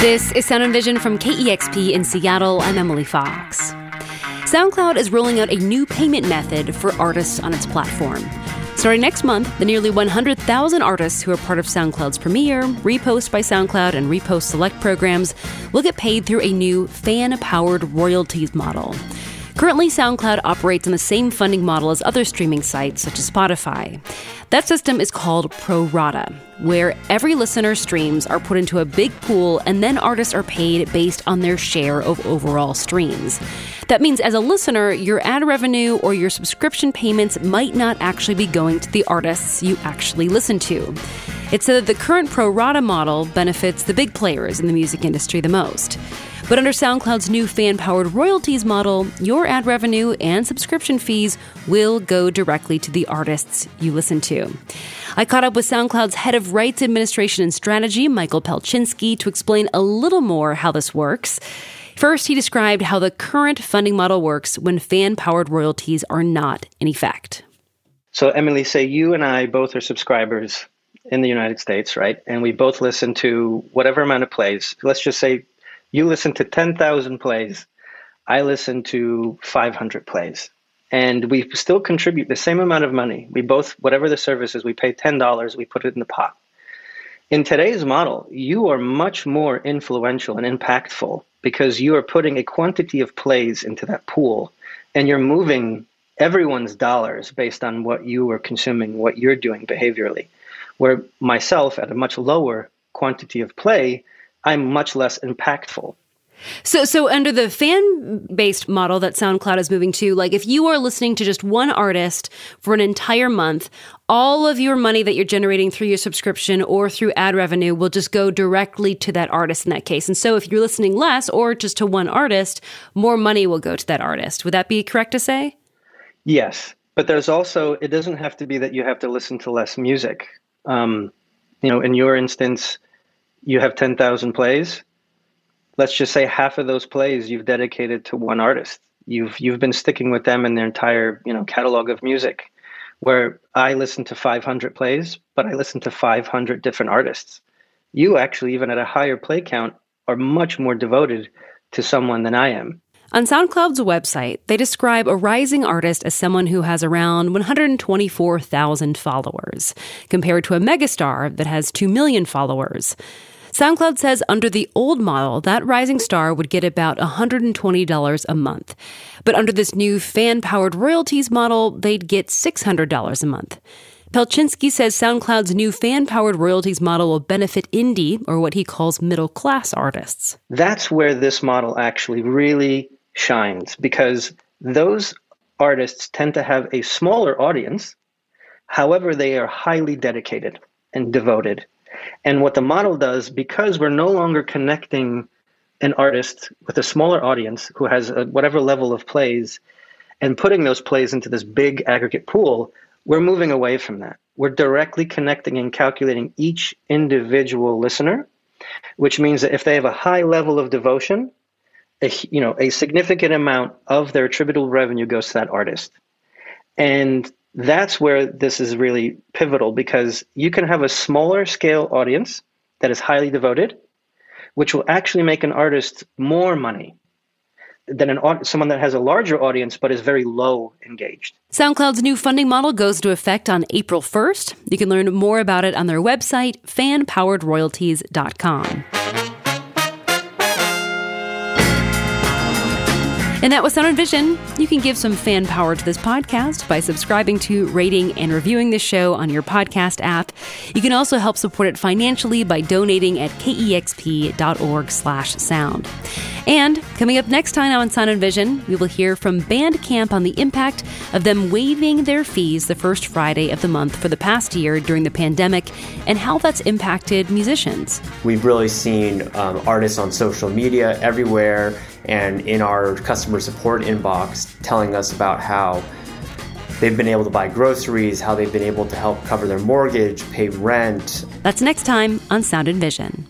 This is Sound and Vision from KEXP in Seattle. I'm Emily Fox. SoundCloud is rolling out a new payment method for artists on its platform. Starting next month, the nearly 100,000 artists who are part of SoundCloud's Premiere, Repost by SoundCloud, and Repost Select programs will get paid through a new fan powered royalties model. Currently, SoundCloud operates on the same funding model as other streaming sites, such as Spotify. That system is called pro rata, where every listener's streams are put into a big pool and then artists are paid based on their share of overall streams. That means as a listener, your ad revenue or your subscription payments might not actually be going to the artists you actually listen to. It's said that the current pro rata model benefits the big players in the music industry the most. But under SoundCloud's new fan powered royalties model, your ad revenue and subscription fees will go directly to the artists you listen to. I caught up with SoundCloud's head of rights administration and strategy, Michael Pelczynski, to explain a little more how this works. First, he described how the current funding model works when fan powered royalties are not in effect. So, Emily, say you and I both are subscribers in the United States, right? And we both listen to whatever amount of plays. Let's just say you listen to 10,000 plays. I listen to 500 plays. And we still contribute the same amount of money. We both, whatever the service is, we pay $10, we put it in the pot. In today's model, you are much more influential and impactful because you are putting a quantity of plays into that pool and you're moving everyone's dollars based on what you are consuming, what you're doing behaviorally. Where myself, at a much lower quantity of play, I'm much less impactful. So, so under the fan-based model that SoundCloud is moving to, like if you are listening to just one artist for an entire month, all of your money that you're generating through your subscription or through ad revenue will just go directly to that artist in that case. And so, if you're listening less or just to one artist, more money will go to that artist. Would that be correct to say? Yes, but there's also it doesn't have to be that you have to listen to less music. Um, you know, in your instance you have 10,000 plays. Let's just say half of those plays you've dedicated to one artist. You've you've been sticking with them in their entire, you know, catalog of music. Where I listen to 500 plays, but I listen to 500 different artists. You actually even at a higher play count are much more devoted to someone than I am. On SoundCloud's website, they describe a rising artist as someone who has around 124,000 followers, compared to a megastar that has 2 million followers. SoundCloud says under the old model, that rising star would get about $120 a month. But under this new fan powered royalties model, they'd get $600 a month. Pelczynski says SoundCloud's new fan powered royalties model will benefit indie, or what he calls middle class artists. That's where this model actually really shines because those artists tend to have a smaller audience. However, they are highly dedicated and devoted. And what the model does, because we're no longer connecting an artist with a smaller audience who has a, whatever level of plays and putting those plays into this big aggregate pool, we're moving away from that. We're directly connecting and calculating each individual listener, which means that if they have a high level of devotion, a, you know, a significant amount of their attributable revenue goes to that artist. And that's where this is really pivotal because you can have a smaller scale audience that is highly devoted, which will actually make an artist more money than an someone that has a larger audience but is very low engaged. SoundCloud's new funding model goes into effect on April 1st. You can learn more about it on their website, fanpoweredroyalties.com. And that was Sound and Vision. You can give some fan power to this podcast by subscribing to, rating, and reviewing this show on your podcast app. You can also help support it financially by donating at kexp.org slash sound. And coming up next time on Sound and Vision, we will hear from Bandcamp on the impact of them waiving their fees the first Friday of the month for the past year during the pandemic and how that's impacted musicians. We've really seen um, artists on social media everywhere and in our customer support inbox telling us about how they've been able to buy groceries, how they've been able to help cover their mortgage, pay rent. That's next time on Sound and Vision.